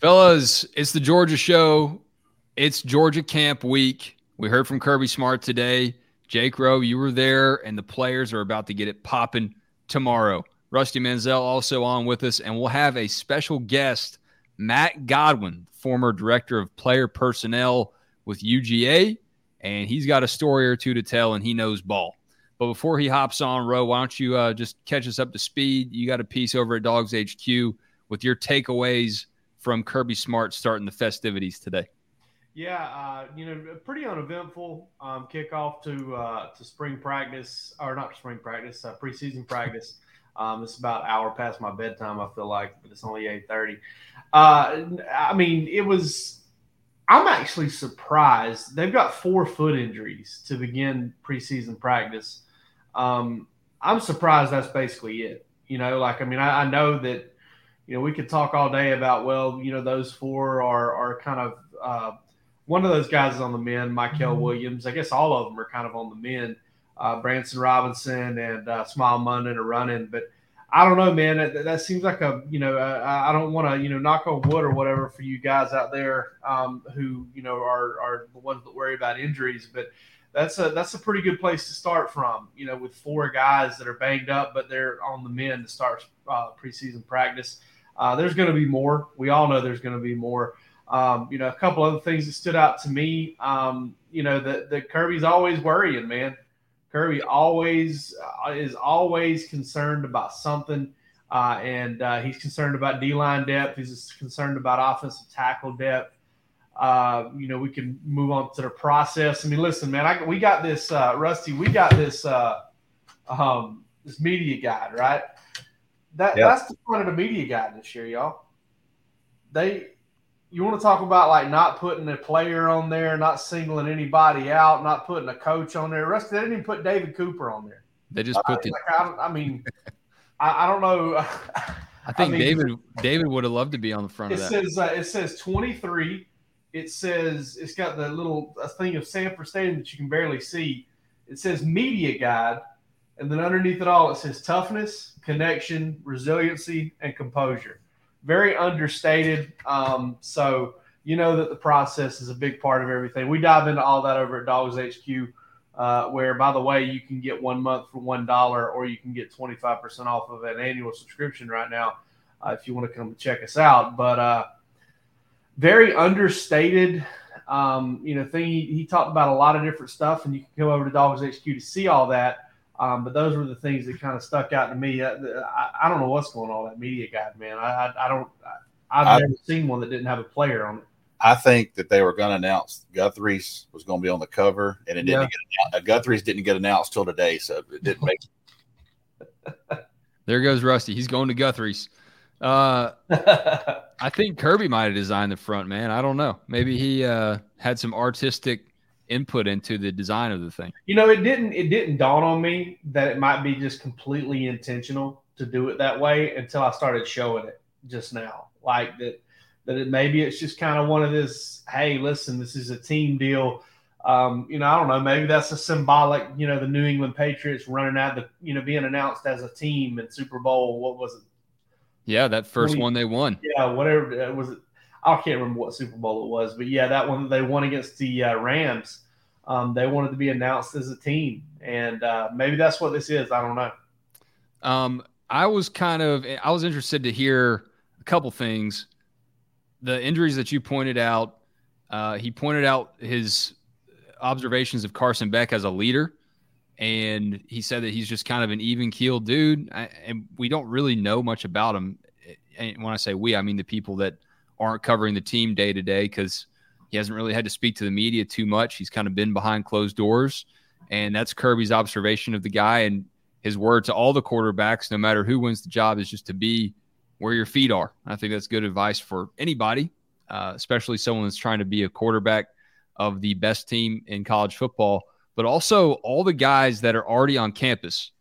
Fellas, it's the Georgia show. It's Georgia camp week. We heard from Kirby Smart today. Jake Rowe, you were there, and the players are about to get it popping tomorrow. Rusty Mansell also on with us, and we'll have a special guest, Matt Godwin, former director of player personnel with UGA, and he's got a story or two to tell, and he knows ball. But before he hops on, Rowe, why don't you uh, just catch us up to speed? You got a piece over at Dawgs HQ with your takeaways from Kirby Smart starting the festivities today? Yeah, uh, you know, pretty uneventful um, kickoff to uh, to spring practice, or not spring practice, uh, preseason practice. Um, it's about an hour past my bedtime. I feel like, but it's only eight thirty. Uh, I mean, it was. I'm actually surprised. They've got four foot injuries to begin preseason practice. Um, I'm surprised that's basically it. You know, like I mean, I, I know that you know, we could talk all day about, well, you know, those four are, are kind of, uh, one of those guys is on the men, Mykel mm-hmm. Williams. I guess all of them are kind of on the men. Uh, Branson Robinson and uh, Smael Mondon are running, but I don't know, man. That, that seems like a, you know, I, I don't want to, you know, knock on wood or whatever for you guys out there um, who, you know, are, are the ones that worry about injuries, but that's a that's a pretty good place to start from. You know, with four guys that are banged up, but they're on the men to start uh, preseason practice. Uh, there's going to be more. We all know there's going to be more. Um, you know, a couple other things that stood out to me. Um, you know, that the Kirby's always worrying, man. Kirby always uh, is always concerned about something, uh, and uh, he's concerned about D line depth. He's concerned about offensive tackle depth. Uh, you know, we can move on to the process. I mean, listen, man, I, we got this, uh, Rusty. We got this uh, um, this media guide, right? That yep. that's the point of the media guide this year, y'all. They you want to talk about like not putting a player on there, not singling anybody out, not putting a coach on there. Rest they didn't even put David Cooper on there. They just put the. Like, I, I, mean, I, I, don't know. I think I mean, David David would have loved to be on the front it of that. Says, uh, it says twenty three. It says it's got the little thing of Sanford Stadium that you can barely see. It says media guide, and then underneath it all, it says toughness, connection, resiliency, and composure. Very understated. Um, so you know that the process is a big part of everything. We dive into all that over at Dawgs HQ, uh, where by the way, you can get one month for one dollar, or you can get twenty five percent off of an annual subscription right now uh, if you want to come check us out. But uh, very understated. Um, you know, thing he, he talked about a lot of different stuff, and you can come over to Dawgs HQ to see all that. Um, but those were the things that kind of stuck out to me. I, I, I don't know what's going on that media guide, man. I, I, I don't. I, have never seen one that didn't have a player on it. I think that they were going to announce Guthrie's was going to be on the cover, and it didn't yeah. get announced. Guthrie's didn't get announced till today, so it didn't make. there goes Rusty. He's going to Guthrie's. Uh, I think Kirby might have designed the front, man. I don't know. Maybe he uh, had some artistic input into the design of the thing. You know, it didn't it didn't dawn on me that it might be just completely intentional to do it that way until I started showing it just now. Like that that it, maybe it's just kind of one of this, hey, listen, this is a team deal. Um, you know, I don't know, maybe that's a symbolic, you know, the New England Patriots running out the, you know, being announced as a team in Super Bowl. What was it? Yeah, that first 20, one they won. Yeah, whatever was it I can't remember what Super Bowl it was, but yeah, that one they won against the uh, Rams. Um, they wanted to be announced as a team, and uh, maybe that's what this is. I don't know. Um, I was kind of I was interested to hear a couple things. The injuries that you pointed out, uh, he pointed out his observations of Carson Beck as a leader, and he said that he's just kind of an even keeled dude, I, and we don't really know much about him. And when I say we, I mean the people that aren't covering the team day to day because he hasn't really had to speak to the media too much. He's kind of been behind closed doors. And that's Kirby's observation of the guy. And his word to all the quarterbacks, no matter who wins the job, is just to be where your feet are. I think that's good advice for anybody. uh, especially someone that's trying to be a quarterback of the best team in college football, but also all the guys that are already on campus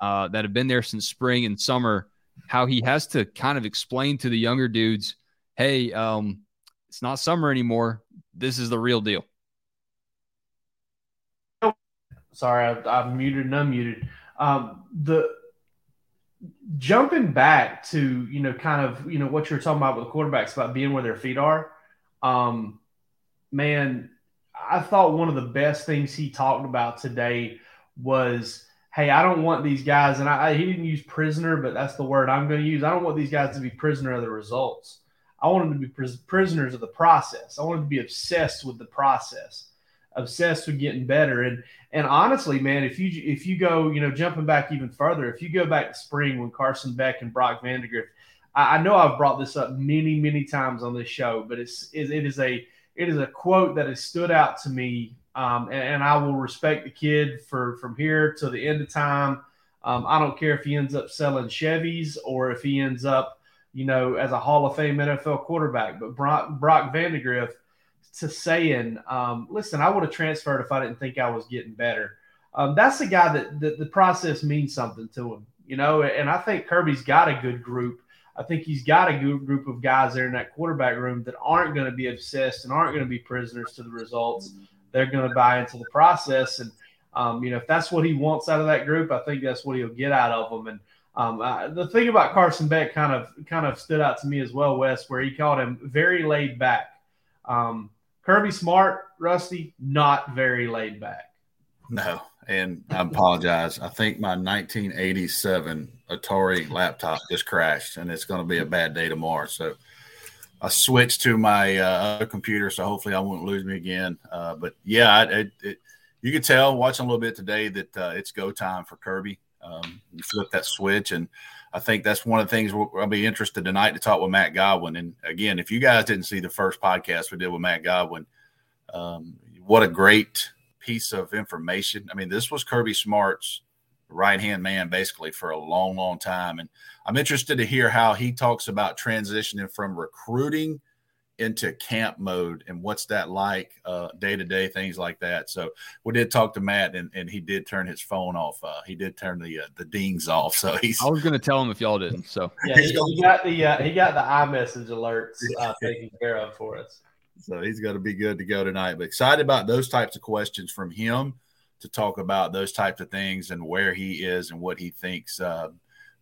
uh, that have been there since spring and summer, how he has to kind of explain to the younger dudes, hey, um, it's not summer anymore. This is the real deal. Sorry, I, I'm muted and unmuted. Um, the jumping back to you know kind of you know what you're talking about with the quarterbacks about being where their feet are. Um, man, I thought one of the best things he talked about today was, hey, I don't want these guys, and I, I he didn't use prisoner, but that's the word I'm going to use. I don't want these guys to be prisoner of the results. I want them to be pris- prisoners of the process. I want them to be obsessed with the process obsessed with getting better. And and honestly, man, if you if you go, you know, jumping back even further, if you go back to spring when Carson Beck and Brock Vandagriff, I, I know I've brought this up many many times on this show, but it's it, it is a it is a quote that has stood out to me, um, and, and, I will respect the kid for from here to the end of time. Um, I don't care if he ends up selling Chevys or if he ends up, you know, as a Hall of Fame NFL quarterback. But Brock, Brock Vandagriff to saying, um, listen, I would have transferred if I didn't think I was getting better. Um, that's the guy that, that the process means something to him, you know. And I think Kirby's got a good group. I think he's got a good group of guys there in that quarterback room that aren't going to be obsessed and aren't going to be prisoners to the results. They're going to buy into the process. And, um, you know, if that's what he wants out of that group, I think that's what he'll get out of them. And um, uh, the thing about Carson Beck kind of kind of stood out to me as well, Wes, where he called him very laid back. Um, Kirby Smart, Rusty, not very laid back. No, and I apologize. I think my 1987 Atari laptop just crashed, and it's going to be a bad day tomorrow. So I switched to my uh, other computer, so hopefully I won't lose me again. Uh, but yeah, it, it, you could tell watching a little bit today that uh, it's go time for Kirby. Um, you flip that switch, and I think that's one of the things I'll be interested tonight to talk with Matt Godwin. And again, if you guys didn't see the first podcast we did with Matt Godwin, um, what a great piece of information. I mean, this was Kirby Smart's right hand man basically for a long, long time. And I'm interested to hear how he talks about transitioning from recruiting into camp mode and what's that like day to day things like that. So we did talk to matt and, and he did turn his phone off uh, he did turn the uh, the dings off. So he's i was going to tell him if y'all didn't so. Yeah he, he got the uh, he got the iMessage alerts uh, taken care of for us. So he's going to be good to go tonight but excited about those types of questions from him to talk about those types of things and where he is and what he thinks uh,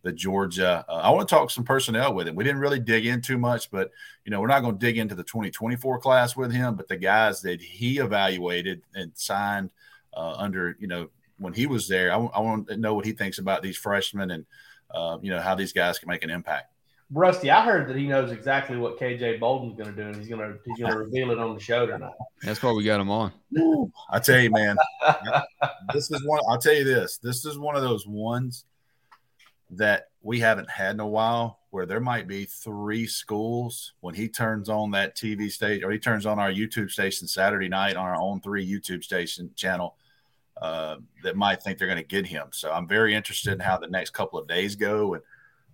the Georgia. Uh, I want to talk some personnel with him. We didn't really dig in too much, but you know, we're not going to dig into the 2024 class with him, but the guys that he evaluated and signed uh, under, you know, when he was there, I, w- I want to know what he thinks about these freshmen and uh, you know how these guys can make an impact. Rusty, I heard that he knows exactly what KJ Bolden's going to do, and he's going to he's going to reveal it on the show tonight. That's why we got him on. I tell you, man, this is one. I'll tell you this. This is one of those ones that we haven't had in a while where there might be three schools when he turns on that TV station or he turns on our YouTube station Saturday night on our own three YouTube station channel uh, that might think they're going to get him. So I'm very interested in how the next couple of days go. And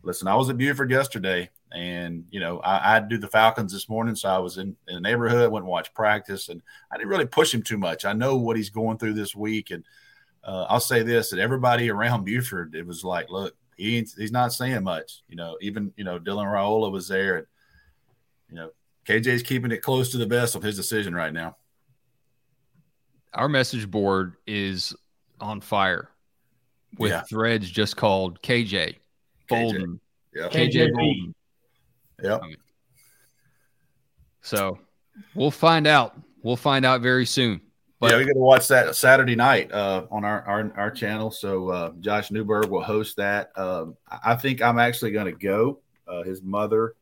listen, I was at Buford yesterday and, you know, I, I do the Falcons this morning. So I was in, in the neighborhood, went and watched practice and I didn't really push him too much. I know what he's going through this week. And uh, I'll say this that everybody around Buford, it was like, look, he he's not saying much. You know, even you know Dylan Raiola was there, and you know KJ's keeping it close to the best of his decision right now. Our message board is on fire with yeah. threads just called KJ, Bolden, KJ, KJ, KJ Bolden. Yep. So we'll find out. We'll find out very soon. But, yeah, we're going to watch that Saturday night uh, on our, our, our channel. So uh, Josh Newberg will host that. Um, I think I'm actually going to go. Uh, his mother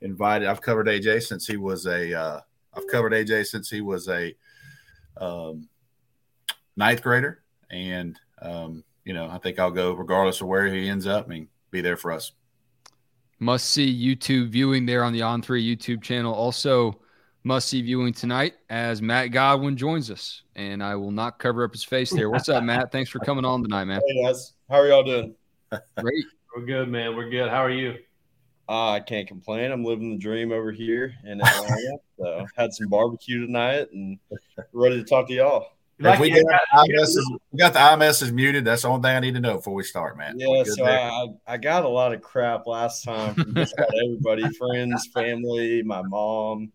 invited. I've covered AJ since he was a. have uh, covered AJ since he was a um, ninth grader, and um, you know I think I'll go regardless of where he ends up. I mean, be there for us. Must see YouTube viewing there on the On Three YouTube channel. Also must see viewing tonight as Matt Godwin joins us. And I will not cover up his face there. What's up, Matt? Thanks for coming on tonight, man. Hey, guys. How are y'all doing? Great. We're good, man. We're good. How are you? Uh, I can't complain. I'm living the dream over here in Atlanta. so had some barbecue tonight and ready to talk to y'all. If we, got, iMessage, we got the iMessage muted. That's the only thing I need to know before we start, man. Yeah, so I, I got a lot of crap last time from just about everybody, friends, family, my mom.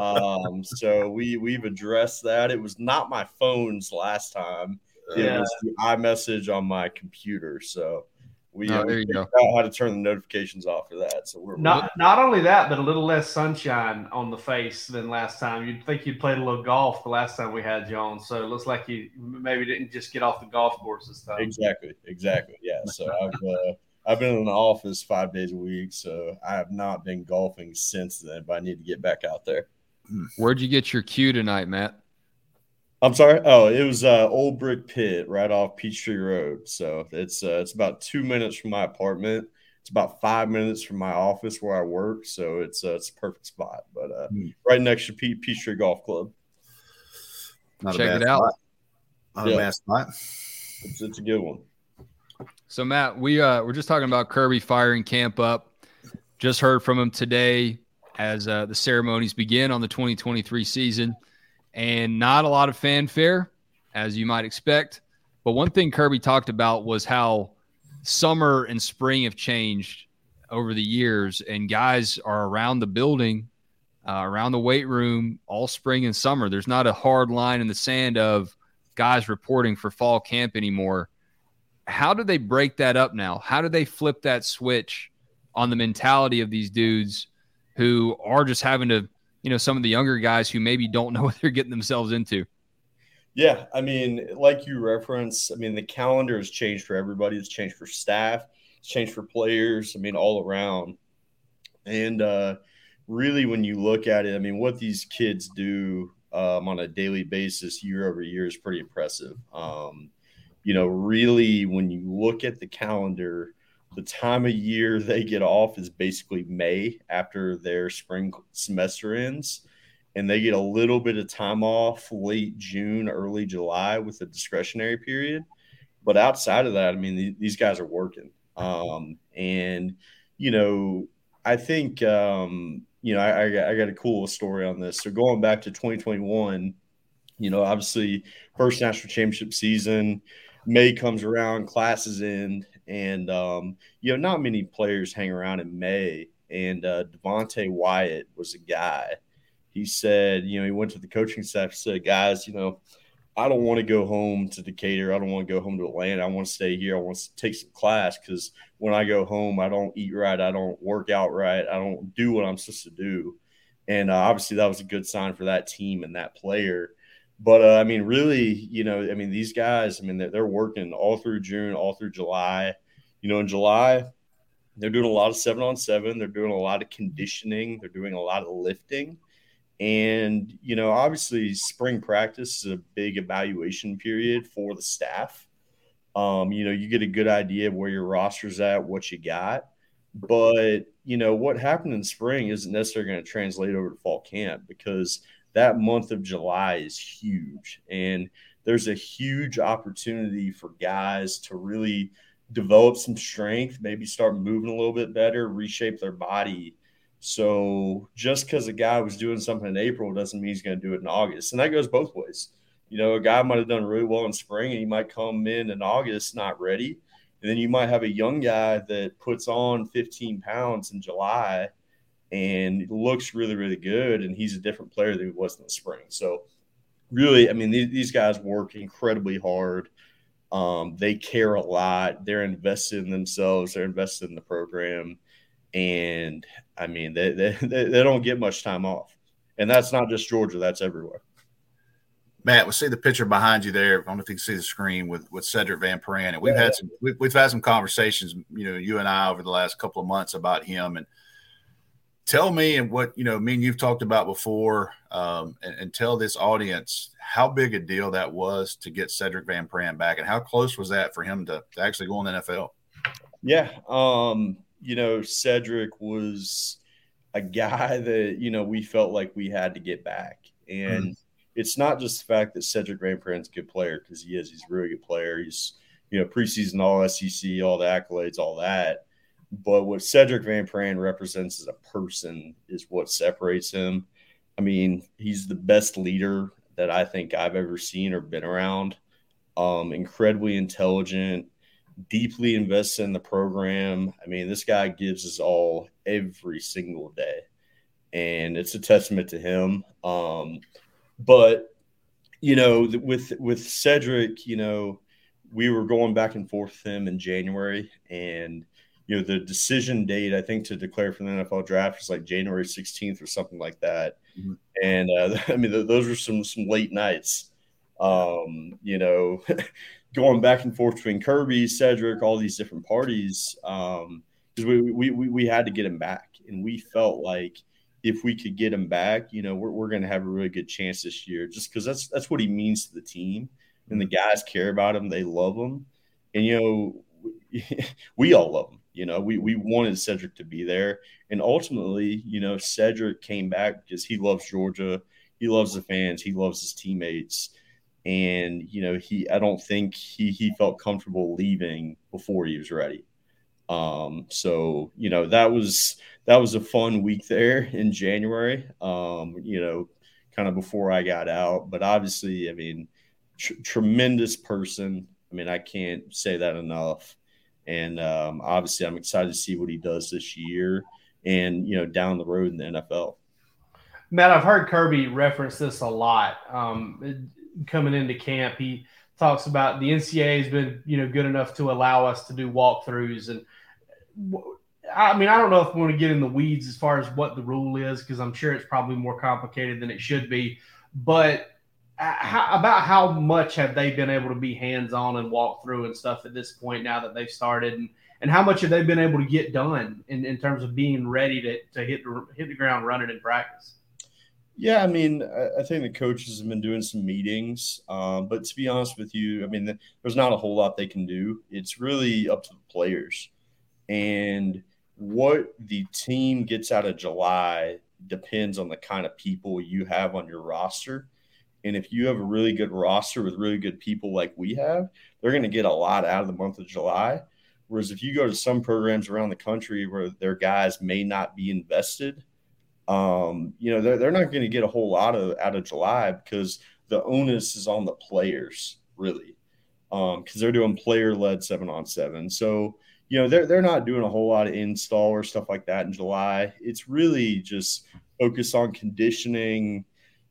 Um, so we we've addressed that. It was not my phone's last time. It yeah. was the iMessage on my computer. So we, oh, there you go. out how to turn the notifications off for that. So we're not not only that, but a little less sunshine on the face than last time. You'd think you played a little golf the last time we had you on, so it looks like you maybe didn't just get off the golf course this time. Exactly, exactly. Yeah. So I've uh, I've been in the office five days a week, so I have not been golfing since then. But I need to get back out there. Where'd you get your cue tonight, Matt? I'm sorry. Oh, it was uh, Old Brick Pit right off Peachtree Road. So it's uh, it's about two minutes from my apartment. It's about five minutes from my office where I work. So it's uh, it's a perfect spot. But uh, mm. right next to Pe- Peachtree Golf Club. Not Check it out. Spot. Not yeah. a bad spot. It's, it's a good one. So Matt, we uh we're just talking about Kirby firing camp up. Just heard from him today as uh, the ceremonies begin on the 2023 season and not a lot of fanfare, as you might expect. But one thing Kirby talked about was how summer and spring have changed over the years, and guys are around the building, uh, around the weight room all spring and summer. There's not a hard line in the sand of guys reporting for fall camp anymore. How do they break that up now? How do they flip that switch on the mentality of these dudes who are just having to you know some of the younger guys who maybe don't know what they're getting themselves into. Yeah, I mean, like you reference, I mean, the calendar has changed for everybody. It's changed for staff. It's changed for players. I mean, all around. And uh, really, when you look at it, I mean, what these kids do um, on a daily basis, year over year, is pretty impressive. Um, you know, really, when you look at the calendar, the time of year they get off is basically May after their spring semester ends. And they get a little bit of time off late June, early July with a discretionary period. But outside of that, I mean, these guys are working. Um, and, you know, I think, um, you know, I, I, got a cool story on this. So going back to 2021, you know, obviously, first national championship season, May comes around, classes end, and um, you know, not many players hang around in May. And uh, Devonte Wyatt was a guy. He said, you know, he went to the coaching staff, said, guys, you know, I don't want to go home to Decatur. I don't want to go home to Atlanta. I want to stay here. I want to take some class because when I go home, I don't eat right. I don't work out right. I don't do what I'm supposed to do. And uh, obviously, that was a good sign for that team and that player. But uh, I mean, really, you know, I mean, these guys, I mean, they're, they're working all through June, all through July. You know, in July, they're doing a lot of seven on seven. They're doing a lot of conditioning. They're doing a lot of lifting. And, you know, obviously, spring practice is a big evaluation period for the staff. Um, you know, you get a good idea of where your roster's at, what you got. But, you know, what happened in spring isn't necessarily going to translate over to fall camp because that month of July is huge. And there's a huge opportunity for guys to really develop some strength, maybe start moving a little bit better, reshape their body. So just because a guy was doing something in April doesn't mean he's going to do it in August. And that goes both ways. You know, a guy might have done really well in spring and he might come in in August not ready. And then you might have a young guy that puts on 15 pounds in July and looks really, really good. And he's a different player than he was in the spring. So, really, I mean, these, these guys work incredibly hard. Um, they care a lot. They're invested in themselves. They're invested in the program, and I mean, they they, they don't get much time off. And that's not just Georgia. That's everywhere. Matt, we see the picture behind you there. I don't know if you can see the screen with with Sedrick Van Pran, and we've yeah. had some we've, we've had some conversations, you know, you and I over the last couple of months about him and tell me and what you know me and you've talked about before um, and, and, tell this audience how big a deal that was to get Sedrick Van Pran back and how close was that for him to, to actually go in the NFL? Yeah. Um, you know, Sedrick was a guy that, you know, we felt like we had to get back. And mm. it's not just the fact that Sedrick Van Pran's a good player because he is, he's a really good player. He's, you know, preseason all SEC, all the accolades, all that But what Sedrick Van Pran represents as a person is what separates him. I mean, he's the best leader that I think I've ever seen or been around. Um, incredibly intelligent, deeply invested in the program. I mean, this guy gives us all every single day, and it's a testament to him. Um, but you know, with with Sedrick, you know, we were going back and forth with him in January, and you know, the decision date I think to declare for the NFL draft was like January 16th or something like that. Mm-hmm. And uh, I mean, th- those were some some late nights. Um, you know, going back and forth between Kirby, Sedrick, all these different parties, because um, we, we, we we had to get him back, and we felt like if we could get him back, you know, we're, we're going to have a really good chance this year, just because that's that's what he means to the team, and the guys care about him, they love him, and you know, we all love him. You know, we we wanted Sedrick to be there, and ultimately, you know, Sedrick came back because he loves Georgia, he loves the fans, he loves his teammates. And you know he i don't think he he felt comfortable leaving before he was ready. Um so you know that was that was a fun week there in january um you know kind of before i got out. But obviously i mean tr- tremendous person. I mean i can't say that enough and um obviously i'm excited to see what he does this year and you know down the road in the nfl Matt, I've heard Kirby reference this a lot. Um, coming into camp, he talks about the NCAA has been you know good enough to allow us to do walkthroughs and. I mean, I don't know if we want to get in the weeds as far as what the rule is because I'm sure it's probably more complicated than it should be. But how, about how much have they been able to be hands on and walk through and stuff at this point now that they've started, and, and how much have they been able to get done in, in terms of being ready to, to hit the, hit the ground running in practice? Yeah, I mean, I think the coaches have been doing some meetings, um, but to be honest with you, I mean, there's not a whole lot they can do. It's really up to the players, and what the team gets out of July depends on the kind of people you have on your roster. And if you have a really good roster with really good people like we have, they're going to get a lot out of the month of July. Whereas if you go to some programs around the country where their guys may not be invested um, you know, they're, they're not going to get a whole lot of out of July because the onus is on the players, really, because um, they're doing player led seven on seven. So, you know, they're, they're not doing a whole lot of install or stuff like that in July. It's really just focus on conditioning,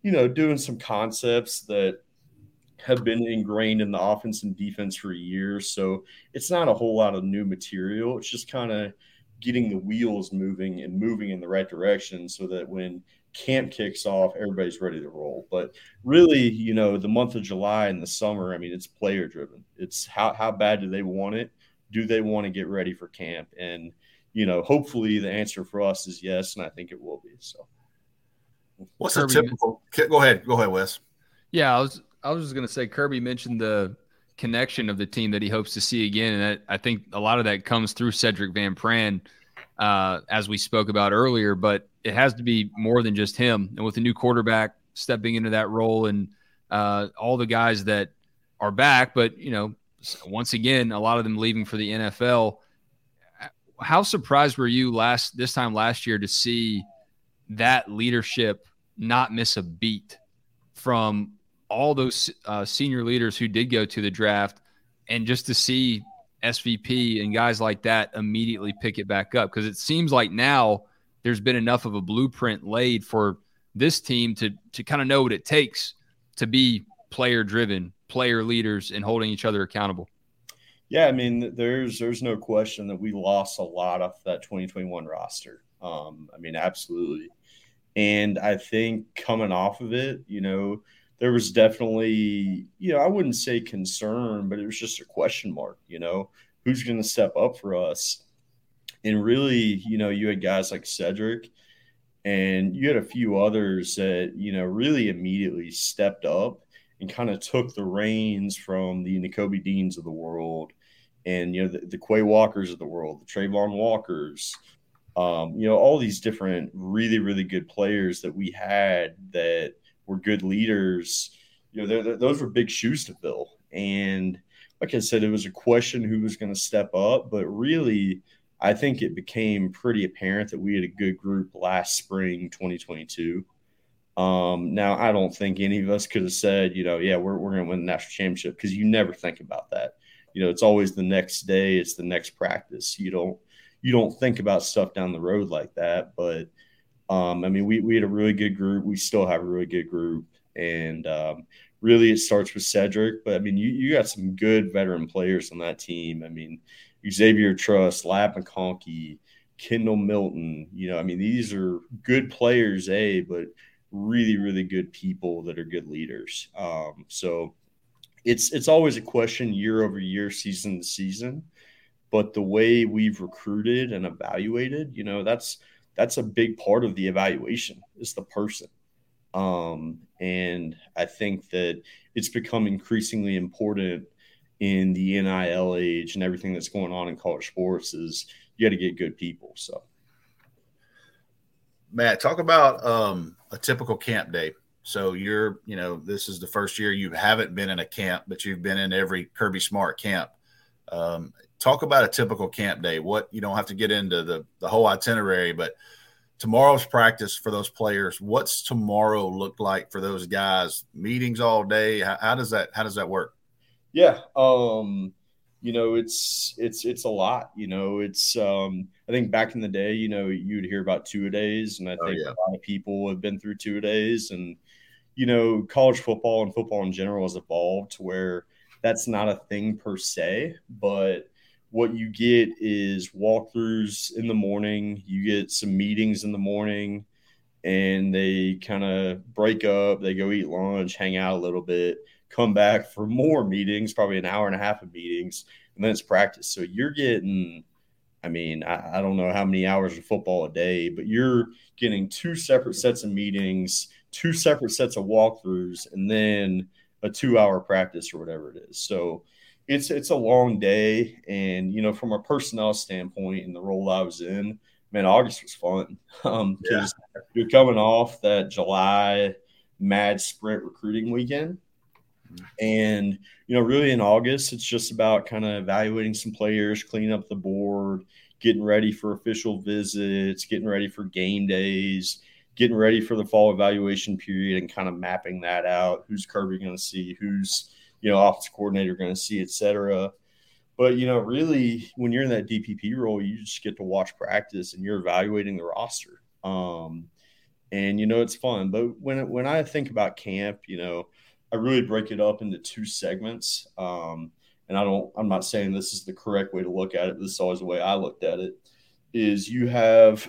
you know, doing some concepts that have been ingrained in the offense and defense for years. So it's not a whole lot of new material. It's just kind of getting the wheels moving and moving in the right direction so that when camp kicks off, everybody's ready to roll. But really, you know, the month of July and the summer, I mean, it's player driven. It's how, how bad do they want it? Do they want to get ready for camp? And, you know, hopefully the answer for us is yes. And I think it will be. So what's Kirby, a typical, go ahead, go ahead, Wes. Yeah. I was, I was just going to say, Kirby mentioned the connection of the team that he hopes to see again. And I, I think a lot of that comes through Sedrick Van Pran, uh, as we spoke about earlier. But it has to be more than just him. And with a new quarterback stepping into that role, and uh, all the guys that are back, but you know, once again, a lot of them leaving for the NFL. How surprised were you last this time last year to see that leadership not miss a beat from all those uh, senior leaders who did go to the draft, and just to see SVP and guys like that immediately pick it back up because it seems like now there's been enough of a blueprint laid for this team to to kind of know what it takes to be player driven, player leaders, and holding each other accountable. Yeah, I mean, there's there's no question that we lost a lot of that 2021 roster. Um, I mean, absolutely. And I think coming off of it, you know, there was definitely, you know, I wouldn't say concern, but it was just a question mark, you know, who's going to step up for us? And really, you know, you had guys like Sedrick and you had a few others that, you know, really immediately stepped up and kind of took the reins from the Nakobe Deans of the world and, you know, the, the Quay Walkers of the world, the Travon Walkers, um, you know, all these different really, really good players that we had that – were good leaders, you know, they're, they're, those were big shoes to fill. And like I said, it was a question who was going to step up, but really, I think it became pretty apparent that we had a good group last spring, 2022. Um, now, I don't think any of us could have said, you know, yeah, we're, we're going to win the national championship because you never think about that. You know, it's always the next day, it's the next practice. You don't you don't think about stuff down the road like that. But um, I mean, we we had a really good group. We still have a really good group, and um, really it starts with Sedrick. But I mean, you you got some good veteran players on that team. I mean, Xavier Truss, Ladd McConkey, Kendall Milton. You know, I mean, these are good players, a but really really good people that are good leaders. Um, so it's it's always a question year over year, season to season. But the way we've recruited and evaluated, you know, that's that's a big part of the evaluation is the person. Um, and I think that it's become increasingly important in the NIL age and everything that's going on in college sports is you got to get good people. So, Matt, talk about um, a typical camp day. So you're, you know, this is the first year you haven't been in a camp, but you've been in every Kirby Smart camp. Um, talk about a typical camp day. What you don't have to get into the the whole itinerary, but tomorrow's practice for those players. What's tomorrow look like for those guys? Meetings all day. How, how does that How does that work? Yeah, um, you know, it's it's it's a lot. You know, it's um, I think back in the day, you know, you'd hear about two a days, and I oh, think oh, yeah. a lot of people have been through two a days, and you know, college football and football in general has evolved to where that's not a thing per se, but what you get is walkthroughs in the morning, you get some meetings in the morning, and they kind of break up, they go eat lunch, hang out a little bit, come back for more meetings, probably an hour and a half of meetings, and then it's practice. So you're getting I mean, I, I, don't know how many hours of football a day, but you're getting two separate sets of meetings, two separate sets of walkthroughs, and then a two hour practice or whatever it is. So it's it's a long day. And you know, from a personnel standpoint and the role I was in, man, August was fun. Um because yeah. you're coming off that July mad sprint recruiting weekend. And you know, really in August, it's just about kind of evaluating some players, cleaning up the board, getting ready for official visits, getting ready for game days, getting ready for the fall evaluation period and kind of mapping that out. Who's Kirby going to see? Who's you know office coordinator going to see, et cetera. But you know, really, when you're in that DPP role, you just get to watch practice and you're evaluating the roster. Um, and you know, it's fun. But when when I think about camp, you know, I really break it up into two segments. Um, and I don't. I'm not saying this is the correct way to look at it. This is always the way I looked at it. Is you have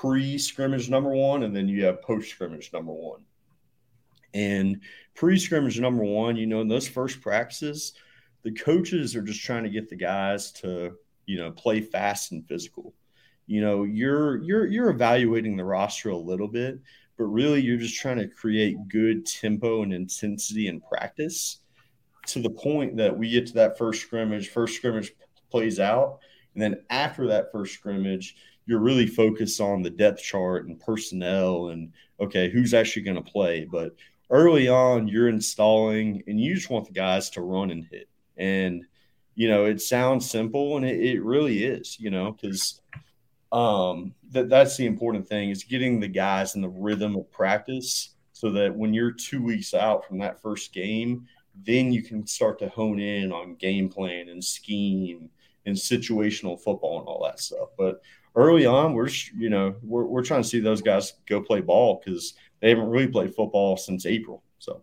pre scrimmage number one, and then you have post scrimmage number one. And pre scrimmage number one, you know, in those first practices, the coaches are just trying to get the guys to, you know, play fast and physical. You know, you're you're you're evaluating the roster a little bit, but really you're just trying to create good tempo and intensity in practice to the point that we get to that first scrimmage, first scrimmage plays out, and then after that first scrimmage, you're really focused on the depth chart and personnel and okay, who's actually going to play. But early on, you're installing and you just want the guys to run and hit. And, you know, it sounds simple and it, it really is, you know, because um, that, that's the important thing is getting the guys in the rhythm of practice so that when you're two weeks out from that first game, then you can start to hone in on game plan and scheme and situational football and all that stuff. But early on, we're you know we're, we're trying to see those guys go play ball because they haven't really played football since April. So,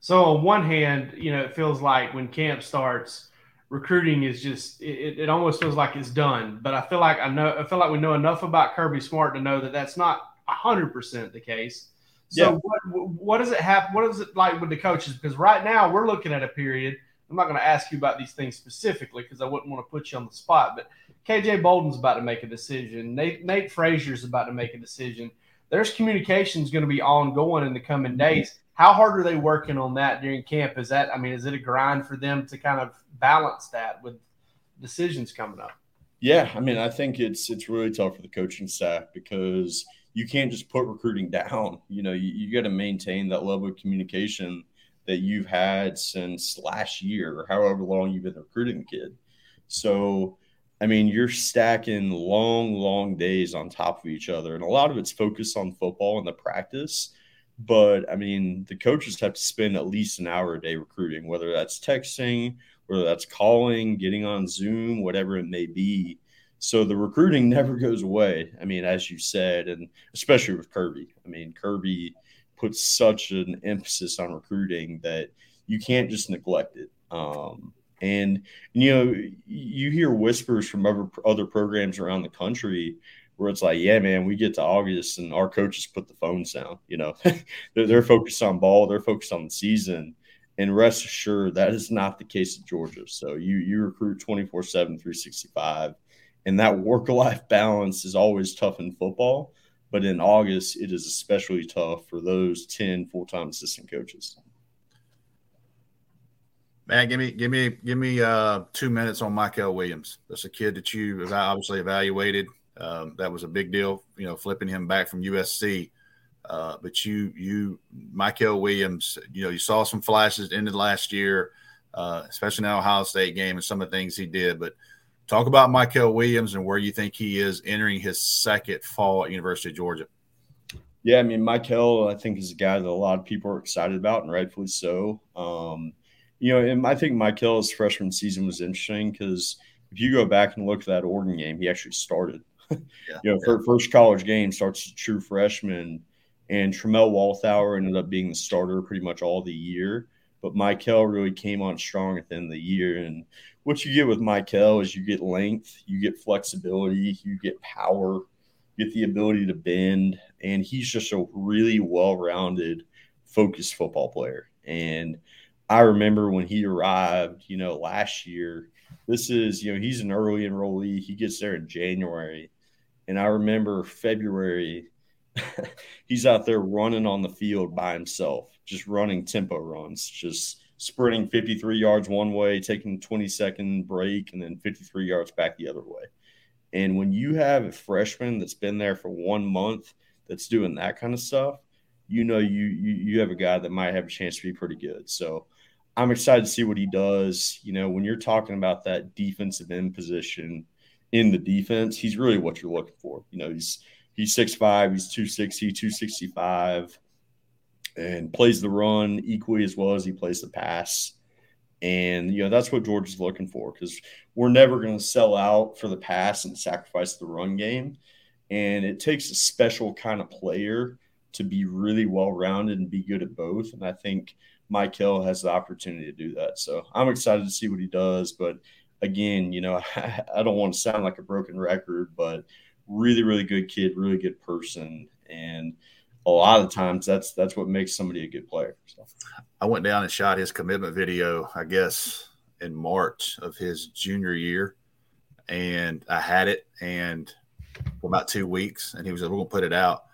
so on one hand, you know, it feels like when camp starts, recruiting is just it, it almost feels like it's done. But I feel like I know I feel like we know enough about Kirby Smart to know that that's not hundred percent the case. So yeah. what, what does it happen? What is it like with the coaches? Because right now we're looking at a period. I'm not going to ask you about these things specifically because I wouldn't want to put you on the spot. But KJ Bolden's about to make a decision. Nate Nate Frazier's about to make a decision. There's communications going to be ongoing in the coming days. How hard are they working on that during camp? Is that I mean, is it a grind for them to kind of balance that with decisions coming up? Yeah, I mean, I think it's it's really tough for the coaching staff because you can't just put recruiting down. You know, you, you got to maintain that level of communication that you've had since last year or however long you've been recruiting the kid. So I mean, you're stacking long, long days on top of each other, and a lot of it's focused on football and the practice. But I mean, the coaches have to spend at least an hour a day recruiting, whether that's texting, whether that's calling, getting on Zoom, whatever it may be. So the recruiting never goes away. I mean, as you said, and especially with Kirby. I mean, Kirby puts such an emphasis on recruiting that you can't just neglect it. Um, and you know, you hear whispers from other other programs around the country where it's like, yeah, man, we get to August and our coaches put the phones down. You know, they're, they're focused on ball, they're focused on the season. And rest assured, that is not the case at Georgia. So you you recruit 24 7, 365. And that work life balance is always tough in football. But in August, it is especially tough for those 10 full time assistant coaches. Man, give me give me give me uh, two minutes on Mykel Williams. That's a kid that you obviously evaluated. Um, that was a big deal, you know, flipping him back from USC. Uh, but you you Mykel Williams, you know, you saw some flashes ended last year, uh, especially in the Ohio State game and some of the things he did. But talk about Mykel Williams and where you think he is entering his second fall at University of Georgia. Yeah, I mean, Mykel, I think is a guy that a lot of people are excited about, and rightfully so. Um, you know, and I think Mykel's freshman season was interesting because if you go back and look at that Oregon game, he actually started. Yeah, you know, yeah. first college game starts a true freshman, and Tramel Walthour ended up being the starter pretty much all the year. But Mykel really came on strong at the end of the year. And what you get with Mykel is you get length, you get flexibility, you get power, you get the ability to bend, and he's just a really well-rounded, focused football player. And I remember when he arrived, you know, last year. This is, you know, he's an early enrollee. He gets there in January. And I remember February, he's out there running on the field by himself, just running tempo runs, just sprinting 53 yards one way, taking a 20 second break, and then 53 yards back the other way. And when you have a freshman that's been there for one month that's doing that kind of stuff, you know you you, you have a guy that might have a chance to be pretty good. So I'm excited to see what he does. You know, when you're talking about that defensive end position in the defense, he's really what you're looking for. You know, he's he's 6'5, he's 260, 265, and plays the run equally as well as he plays the pass. And, you know, that's what George is looking for because we're never going to sell out for the pass and sacrifice the run game. And it takes a special kind of player to be really well rounded and be good at both. And I think – Mykel has the opportunity to do that. So I'm excited to see what he does. But again, you know, I, I don't want to sound like a broken record, but really, really good kid, really good person. And a lot of times that's that's what makes somebody a good player. So. I went down and shot his commitment video, I guess, in March of his junior year. And I had it and for about two weeks, and he was like, We're gonna put it out.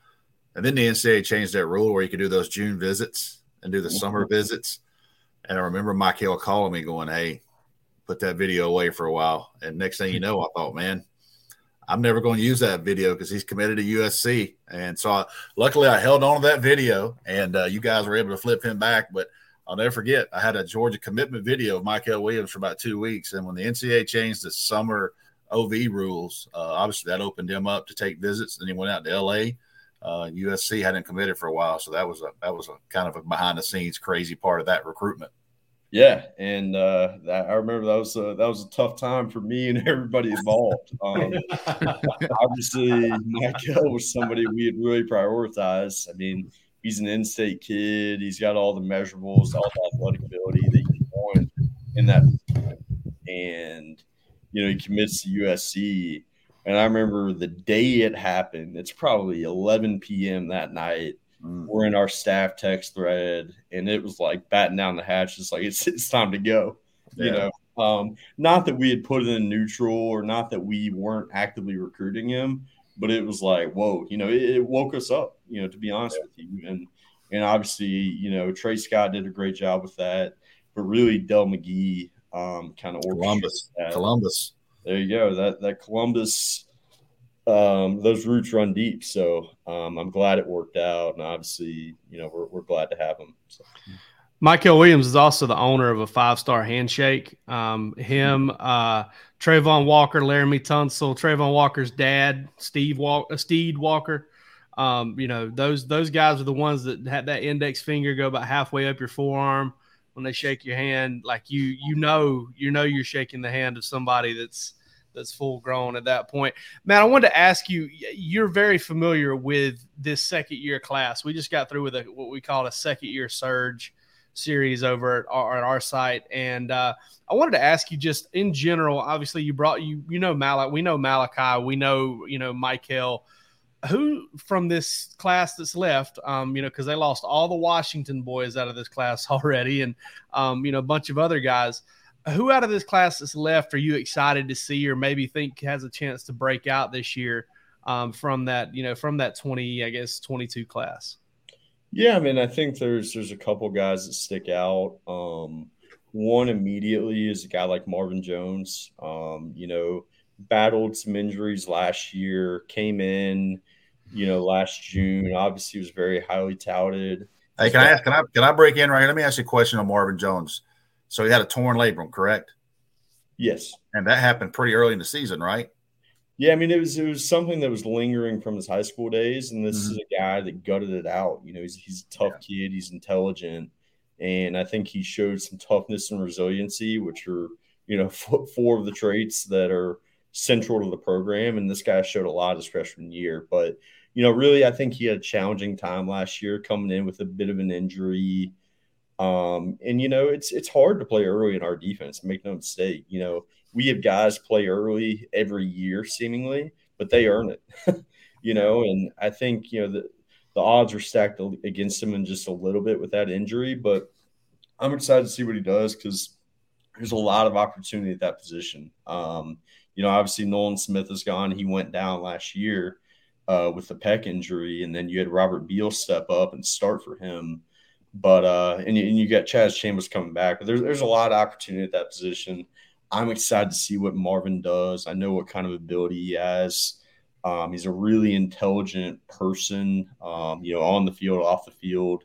And then the NCAA changed that rule where you could do those June visits and do the summer visits. And I remember Mykel calling me, going, "Hey, put that video away for a while." And next thing you know, I thought, "Man, I'm never going to use that video because he's committed to USC." And so, I, luckily, I held on to that video, and uh, you guys were able to flip him back. But I'll never forget, I had a Georgia commitment video of Mykel Williams for about two weeks, and when the NCAA changed the summer OV rules, uh, obviously that opened him up to take visits. Then he went out to LA uh, USC hadn't committed for a while, so that was a that was a kind of a behind the scenes crazy part of that recruitment. Yeah, and uh, that, I remember that was a, that was a tough time for me and everybody involved. Um, obviously, Mykel was somebody we had really prioritized. I mean, he's an in-state kid. He's got all the measurables, all the athletic ability that you want in that, and you know he commits to USC and I remember the day it happened, it's probably 11 p.m. that night. Mm. We're in our staff text thread, and it was like batting down the hatch. It's like, it's, it's time to go. Yeah. You know, um, not that we had put it in neutral or not that we weren't actively recruiting him, but it was like, whoa, you know, it, it woke us up, you know, to be honest yeah. with you. And, and obviously, you know, Tray Scott did a great job with that, but really Dell McGee um, kind of Columbus. That. Columbus there you go. That that Columbus, um, those roots run deep. So um, I'm glad it worked out, and obviously, you know, we're, we're glad to have them. So. Mykel Williams is also the owner of a five star handshake. Um, him, uh, Travon Walker, Laremy Tunsil, Travon Walker's dad, Steve Walker, uh, Steve Walker. Um, you know, those those guys are the ones that had that index finger go about halfway up your forearm when they shake your hand. Like you, you know, you know, you're shaking the hand of somebody that's that's full grown at that point. Man, I wanted to ask you. You're very familiar with this second year class. We just got through with a, what we call a second year surge series over at our, at our site. And uh, I wanted to ask you just in general. Obviously, you brought you you know Malachi. We know Malachi. We know you know Mykel. Who from this class that's left, um, you know, because they lost all the Washington boys out of this class already, and um, you know, a bunch of other guys. Who out of this class that's left are you excited to see, or maybe think has a chance to break out this year um, from that, you know, from that twenty, I guess, twenty-two class? Yeah, I mean, I think there's there's a couple guys that stick out. Um, one immediately is a guy like Marvin Jones. Um, you know, battled some injuries last year, came in, you know, last June. Obviously, was very highly touted. Hey, can I ask? Can I can I break in right here? Let me ask you a question on Marvin Jones. So he had a torn labrum, correct? Yes. And that happened pretty early in the season, right? Yeah, I mean it was it was something that was lingering from his high school days, and this mm-hmm. is a guy that gutted it out. You know, he's he's a tough yeah. kid, he's intelligent, and I think he showed some toughness and resiliency, which are you know four of the traits that are central to the program. And this guy showed a lot his freshman year, but you know, really, I think he had a challenging time last year, coming in with a bit of an injury. Um, and you know, it's it's hard to play early in our defense. Make no mistake. You know, we have guys play early every year seemingly, but they earn it, you know. And I think you know the the odds are stacked against him in just a little bit with that injury, but I'm excited to see what he does because there's a lot of opportunity at that position. Um, you know, obviously Nolan Smith is gone; he went down last year uh, with the pec injury, and then you had Robert Beal step up and start for him. But uh, and, and you got Chaz Chambliss coming back. But there's there's a lot of opportunity at that position. I'm excited to see what Marvin does. I know what kind of ability he has. Um, he's a really intelligent person, um, you know, on the field, off the field,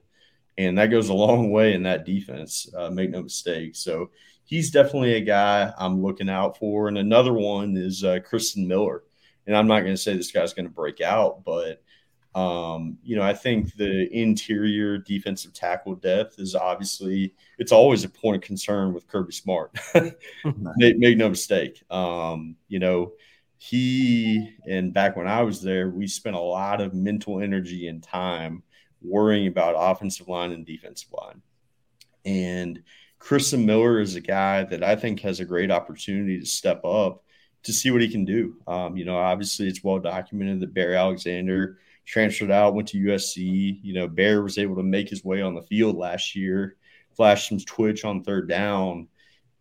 and that goes a long way in that defense. Uh, make no mistake. So he's definitely a guy I'm looking out for. And another one is uh, Christen Miller. And I'm not going to say this guy's going to break out, but um, you know, I think the interior defensive tackle depth is obviously it's always a point of concern with Kirby Smart. make, make, no mistake. Um, you know, he and back when I was there, we spent a lot of mental energy and time worrying about offensive line and defensive line. And Christen Miller is a guy that I think has a great opportunity to step up to see what he can do. Um, you know, obviously it's well documented that Bear Alexander – transferred out, went to USC. You know, Bear was able to make his way on the field last year, flashed some twitch on third down.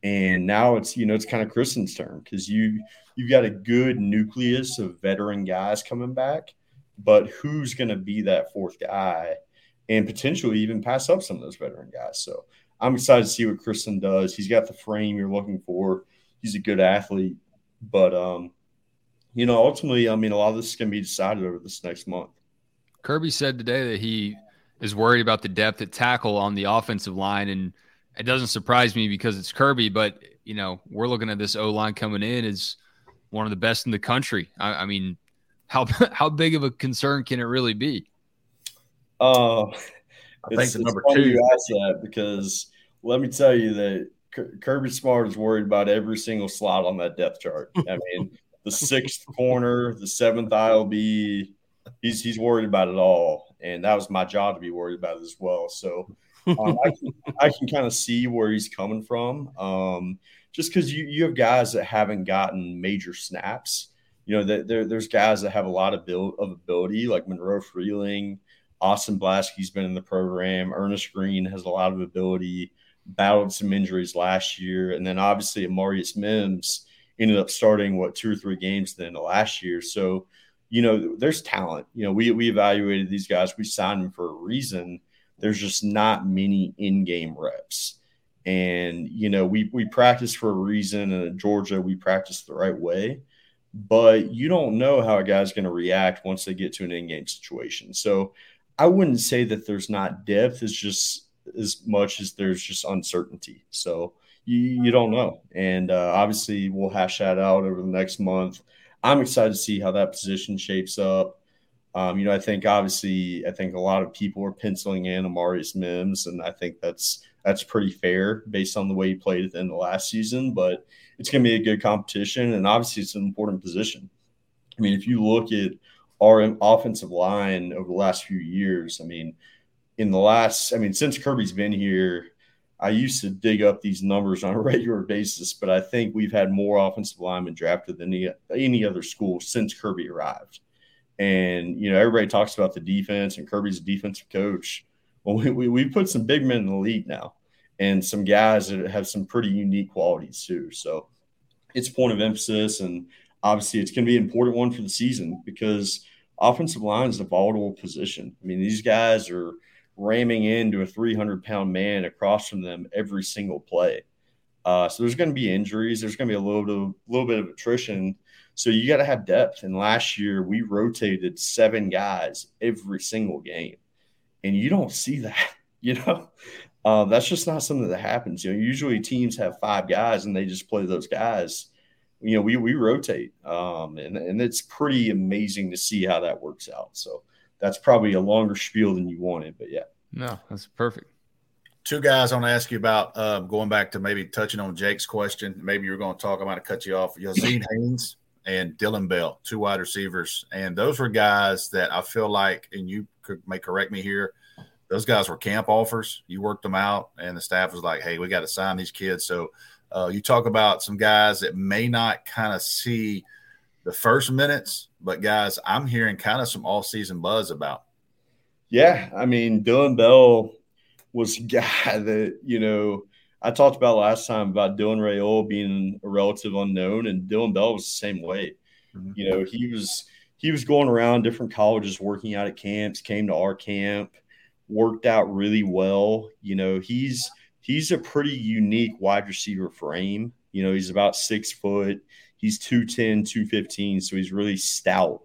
And now it's, you know, it's kind of Christen's turn because you you've got a good nucleus of veteran guys coming back, but who's to be that fourth guy and potentially even pass up some of those veteran guys? So I'm excited to see what Christen does. He's got the frame you're looking for. He's a good athlete, but um, you know, ultimately, I mean, a lot of this is going to be decided over this next month. Kirby said today that he is worried about the depth at tackle on the offensive line, and it doesn't surprise me because it's Kirby. But you know, we're looking at this O line coming in as one of the best in the country. I, I mean, how how big of a concern can it really be? Uh, I think the number two. You ask that because let me tell you that Kirby Smart is worried about every single slot on that depth chart. I mean, the sixth corner, the seventh ILB. He's he's worried about it all, and that was my job to be worried about it as well. So um, I can I can kind of see where he's coming from. Um, just because you you have guys that haven't gotten major snaps. You know, there, there's guys that have a lot of build of ability, like Monroe Freeling, Austin Blaske's been in the program. Earnest Greene has a lot of ability. Battled some injuries last year, and then obviously Amarius Mims ended up starting what two or three games then last year. So, you know, there's talent. You know, we we evaluated these guys. We signed them for a reason. There's just not many in-game reps. And you know, we we practice for a reason. And at Georgia, we practice the right way. But you don't know how a guy's going to react once they get to an in-game situation. So I wouldn't say that there's not depth. It's just as much as there's just uncertainty. So you, you don't know. And uh, obviously, we'll hash that out over the next month. I'm excited to see how that position shapes up. Um, you know, I think obviously, I think a lot of people are penciling in Amarius Mims, and I think that's that's pretty fair based on the way he played at the end of last season. But it's going to be a good competition, and obviously, it's an important position. I mean, if you look at our offensive line over the last few years, I mean, in the last, I mean, since Kirby's been here, I used to dig up these numbers on a regular basis, but I think we've had more offensive linemen drafted than any, any other school since Kirby arrived. And, you know, everybody talks about the defense and Kirby's a defensive coach. Well, we, we, we put some big men in the league now and some guys that have some pretty unique qualities too. So it's a point of emphasis. And obviously, it's going to be an important one for the season because offensive line is a volatile position. I mean, these guys are ramming into a 300 pound man across from them every single play. Uh, so there's going to be injuries. There's going to be a little bit of, little bit of attrition. So you got to have depth. And last year we rotated seven guys every single game, and you don't see that. You know, uh, that's just not something that happens. You know, usually teams have five guys and they just play those guys. You know, we we rotate, um, and and it's pretty amazing to see how that works out. So that's probably a longer spiel than you wanted, but yeah. No, that's perfect. Two guys I want to ask you about um, going back to maybe touching on Jake's question. Maybe you were going to talk. I might have cut you off. Yazeed Haynes and Dillon Bell, two wide receivers, and those were guys that I feel like, and you could may correct me here those guys were camp offers. You worked them out, and the staff was like, "Hey, we got to sign these kids." So uh, you talk about some guys that may not kind of see the first minutes, but guys, I'm hearing kind of some all-season buzz about. Yeah, I mean, Dillon Bell was a guy that you know I talked about last time about Dylan Rayol being a relative unknown, and Dillon Bell was the same way. Mm-hmm. You know, he was he was going around different colleges, working out at camps, came to our camp worked out really well. You know, he's he's a pretty unique wide receiver frame. You know, he's about six foot, he's 210, 215, so he's really stout.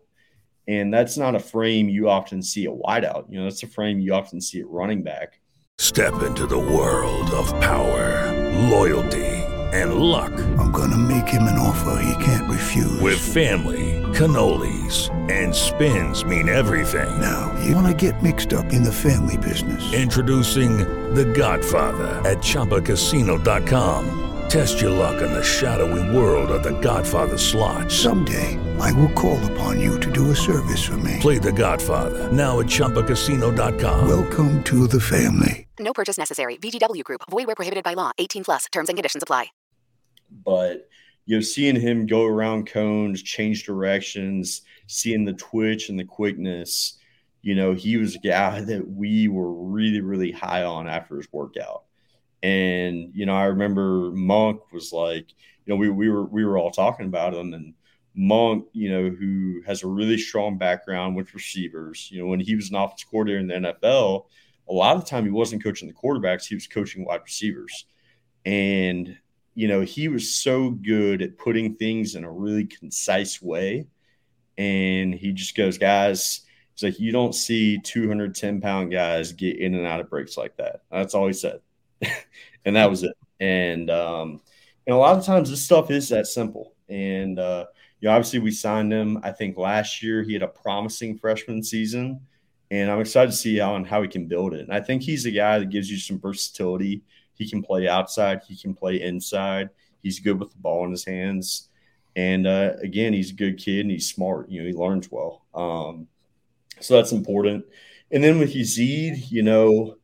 And that's not a frame you often see a wideout. You know, that's a frame you often see at running back. Step into the world of power, loyalty, and luck. I'm going to make him an offer he can't refuse. With family cannolis, and spins mean everything. Now, you want to get mixed up in the family business. Introducing The Godfather at Chumbacasino.com. Test your luck in the shadowy world of The Godfather slot. Someday, I will call upon you to do a service for me. Play The Godfather, now at Chumbacasino.com. Welcome to the family. No purchase necessary. VGW Group. Void where prohibited by law. 18 plus. Terms and conditions apply. But you know, seeing him go around cones, change directions, seeing the twitch and the quickness, you know, he was a guy that we were really, really high on after his workout. And, you know, I remember Monk was like, you know, we, we were we were all talking about him and Monk, you know, who has a really strong background with receivers. You know, when he was an offensive coordinator in the NFL, a lot of the time he wasn't coaching the quarterbacks, he was coaching wide receivers. And you know, he was so good at putting things in a really concise way. And he just goes, guys, it's like you don't see 210 pound guys get in and out of breaks like that. That's all he said. and that was it. And um, and a lot of times this stuff is that simple. And uh, you know, obviously we signed him. I think last year he had a promising freshman season. And I'm excited to see how and how he can build it. And I think he's a guy that gives you some versatility he can play outside. He can play inside. He's good with the ball in his hands. And uh, again, he's a good kid and he's smart. You know, he learns well. Um, so that's important. And then with Yazeed, you know,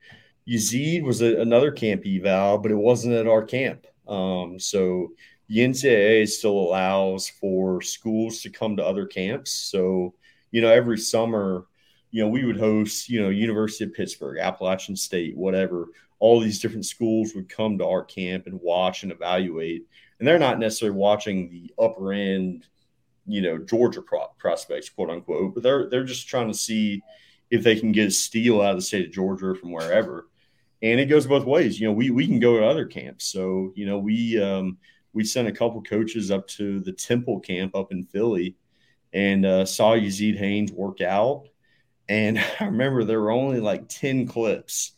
Yazeed was a, another camp eval, but it wasn't at our camp. Um, so the NCAA still allows for schools to come to other camps. So, you know, every summer, you know, we would host, you know, University of Pittsburgh, Appalachian State, whatever all these different schools would come to our camp and watch and evaluate. And they're not necessarily watching the upper end, you know, Georgia pro- prospects, quote unquote, but they're they're just trying to see if they can get a steal out of the state of Georgia from wherever. And it goes both ways. You know, we we can go to other camps. So you know, we um, we sent a couple coaches up to the Temple camp up in Philly, and uh, saw Yazeed Haynes work out. And I remember there were only like ten clips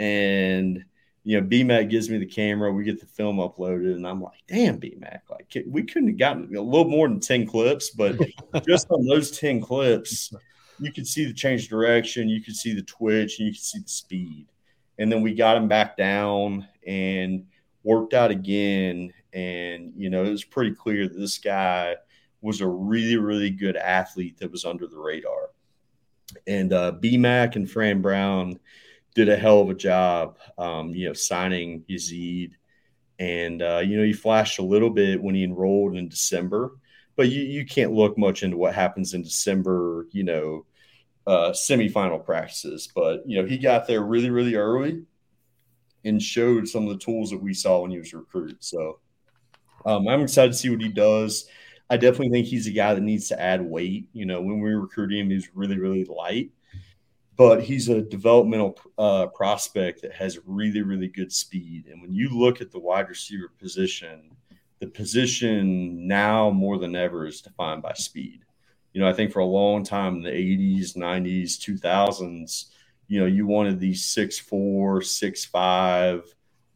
and you know, BMAC gives me the camera. We get the film uploaded, and I'm like, "Damn, BMAC! Like, we couldn't have gotten a little more than ten clips, but just on those ten clips, you could see the change direction, you could see the twitch, and you could see the speed. And then we got him back down and worked out again. And you know, it was pretty clear that this guy was a really, really good athlete that was under the radar. And uh, BMAC and Fran Brown did a hell of a job, um, you know, signing Yazeed. And, uh, you know, he flashed a little bit when he enrolled in December, but you, you can't look much into what happens in December, you know, uh, semifinal practices. But, you know, he got there really, really early and showed some of the tools that we saw when he was recruited. So um, I'm excited to see what he does. I definitely think he's a guy that needs to add weight. You know, when we recruited him, he was really, really light but he's a developmental uh, prospect that has really, really good speed. And when you look at the wide receiver position, the position now more than ever is defined by speed. You know, I think for a long time in the 80s, 90s, 2000s, you know, you wanted these six four, six five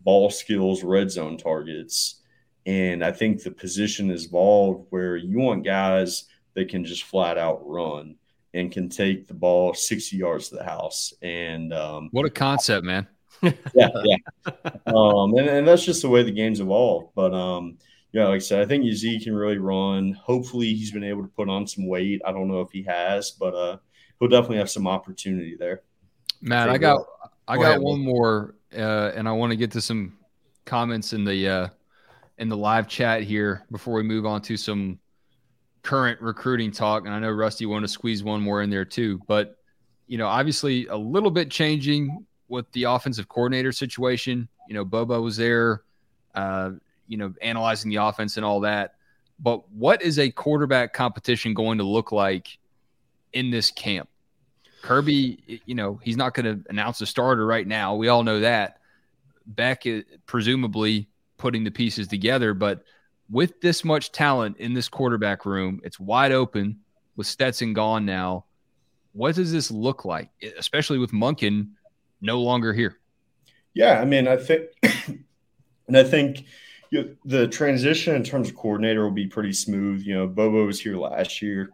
ball skills, red zone targets. And I think the position has evolved where you want guys that can just flat out run and can take the ball 60 yards to the house. And um, what a concept, man. yeah, yeah. Um, and, and that's just the way the game's evolved. But um, yeah, like I said, I think Yazeed can really run. Hopefully, he's been able to put on some weight. I don't know if he has, but uh, he'll definitely have some opportunity there. Matt, I got I got one more, uh, and I want to get to some comments in the uh, in the live chat here before we move on to some current recruiting talk, and I know Rusty wanted to squeeze one more in there too. But you know, obviously a little bit changing with the offensive coordinator situation. You know, Bobo was there, uh, you know, analyzing the offense and all that. But what is a quarterback competition going to look like in this camp? Kirby, you know, he's not going to announce a starter right now. We all know that. Beck is presumably putting the pieces together, but with this much talent in this quarterback room, it's wide open with Stetson gone now. What does this look like, especially with Monken no longer here? Yeah, I mean, I think, and I think you know, the transition in terms of coordinator will be pretty smooth. You know, Bobo was here last year.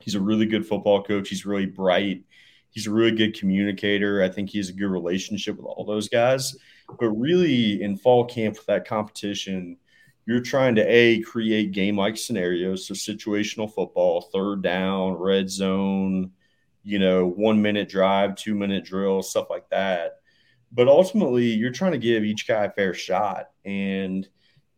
He's a really good football coach. He's really bright. He's a really good communicator. I think he has a good relationship with all those guys. But really, in fall camp with that competition, you're trying to a create game like scenarios so situational football third down red zone you know one minute drive two minute drill stuff like that but ultimately you're trying to give each guy a fair shot and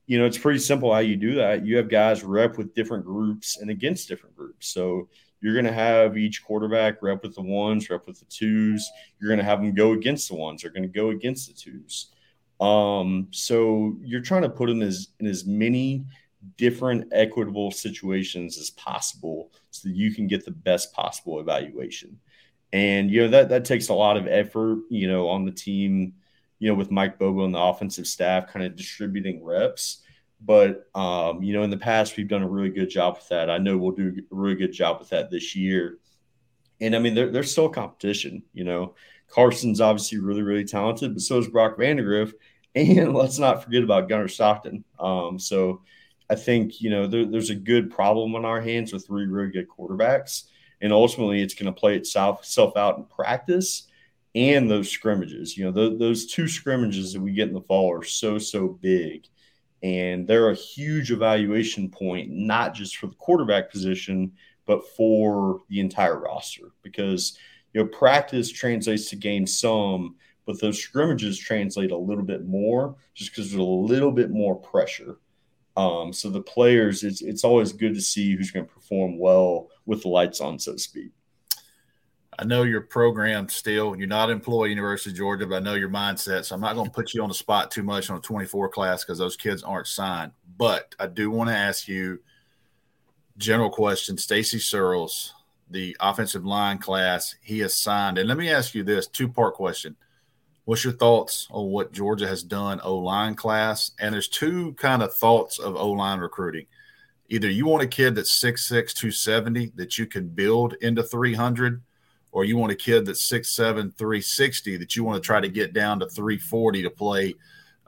you know it's pretty simple how you do that. You have guys rep with different groups and against different groups. So you're going to have each quarterback rep with the ones rep with the twos. You're going to have them go against the ones. They're going to go against the twos. Um, so you're trying to put them as in as many different equitable situations as possible so that you can get the best possible evaluation. And you know that that takes a lot of effort, you know, on the team, you know, with Mike Bobo and the offensive staff kind of distributing reps. But um, you know, in the past we've done a really good job with that. I know we'll do a really good job with that this year. And I mean, there, there's still competition, you know. Carson's obviously really, really talented, but so is Brock Vandagriff. And let's not forget about Gunnar Stockton. Um, so I think, you know, there, there's a good problem on our hands with three really good quarterbacks. And ultimately, it's going to play itself out in practice and those scrimmages. You know, th- those two scrimmages that we get in the fall are so, so big. And they're a huge evaluation point, not just for the quarterback position, but for the entire roster. Because, you know, practice translates to game some, but those scrimmages translate a little bit more just because there's a little bit more pressure. Um, so the players, it's it's always good to see who's going to perform well with the lights on, so to speak. I know your program still. You're not employed University of Georgia, but I know your mindset. So I'm not going to put you on the spot too much on a 24 class because those kids aren't signed. But I do want to ask you general question. Stacy Searels, the offensive line class, he has signed. And let me ask you this two part question. What's your thoughts on what Georgia has done O line class? And there's two kind of thoughts of O line recruiting. Either you want a kid that's 6'6, 270 that you can build into 300, or you want a kid that's 6'7, 360 that you want to try to get down to 340 to play.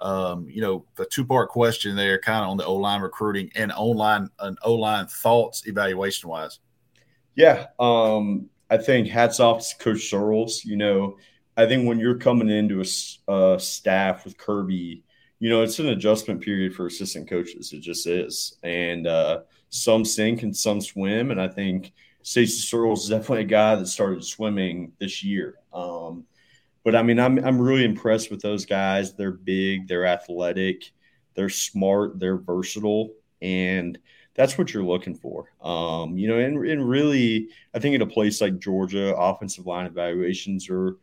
Um, you know, the two part question there, kind of on the O line recruiting and online an O line thoughts evaluation wise. Yeah, um, I think hats off to Coach Searels. You know, I think when you're coming into a, a staff with Kirby, you know, it's an adjustment period for assistant coaches. It just is, and uh, some sink and some swim, and I think Stacy Searels is definitely a guy that started swimming this year. Um, but I mean, I'm I'm really impressed with those guys. They're big, they're athletic, they're smart, they're versatile, and that's what you're looking for. Um, you know, and, and really, I think at a place like Georgia, offensive line evaluations are,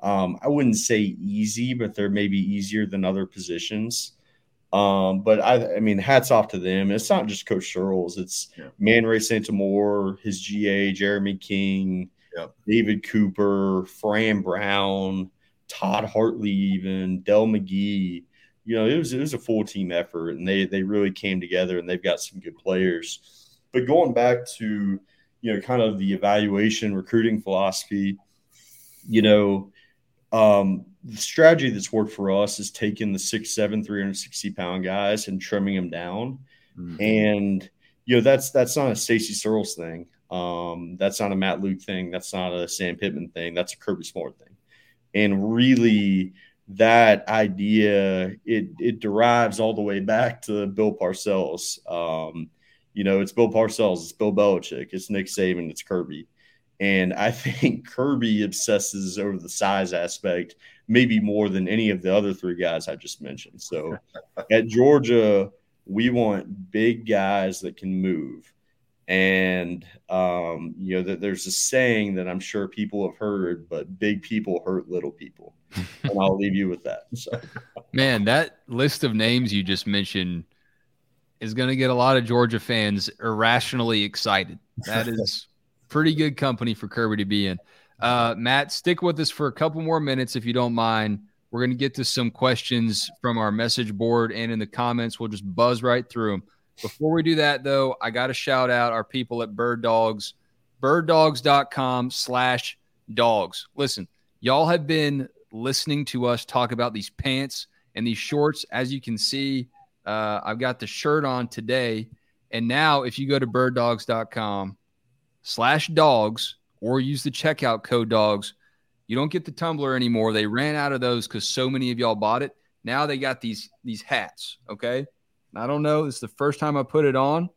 um, I wouldn't say easy, but they're maybe easier than other positions. Um, but I, I mean, hats off to them. It's not just Coach Searels; it's yeah. Man Ray Santamore, his GA, Jeremy King, yep. David Cooper, Fran Brown, Todd Hartley, even Dell McGee. You know, it was it was a full team effort, and they they really came together, and they've got some good players. But going back to you know, kind of the evaluation recruiting philosophy, you know, um, the strategy that's worked for us is taking the six, seven, 360 pound guys and trimming them down. Mm-hmm. And, you know, that's, that's not a Stacy Searels thing. Um, that's not a Matt Luke thing. That's not a Sam Pittman thing. That's a Kirby Smart thing. And really that idea, it, it derives all the way back to Bill Parcells. Um, you know, it's Bill Parcells, it's Bill Belichick, it's Nick Saban, it's Kirby. And I think Kirby obsesses over the size aspect maybe more than any of the other three guys I just mentioned. So at Georgia, we want big guys that can move. And, um, you know, that there's a saying that I'm sure people have heard, but big people hurt little people. and I'll leave you with that. So, man, that list of names you just mentioned is going to get a lot of Georgia fans irrationally excited. That is pretty good company for Kirby to be in. Uh, Matt, stick with us for a couple more minutes if you don't mind. We're going to get to some questions from our message board and in the comments. We'll just buzz right through them. Before we do that, though, I got to shout out our people at Bird Dogs, birddogs.com slash dogs. Listen, y'all have been listening to us talk about these pants and these shorts. As you can see, uh, I've got the shirt on today. And now, if you go to birddogs.com, slash dogs or use the checkout code dogs. You don't get the tumbler anymore. They ran out of those because so many of y'all bought it. Now they got these these hats. Okay. I don't know. Is the first time I put it on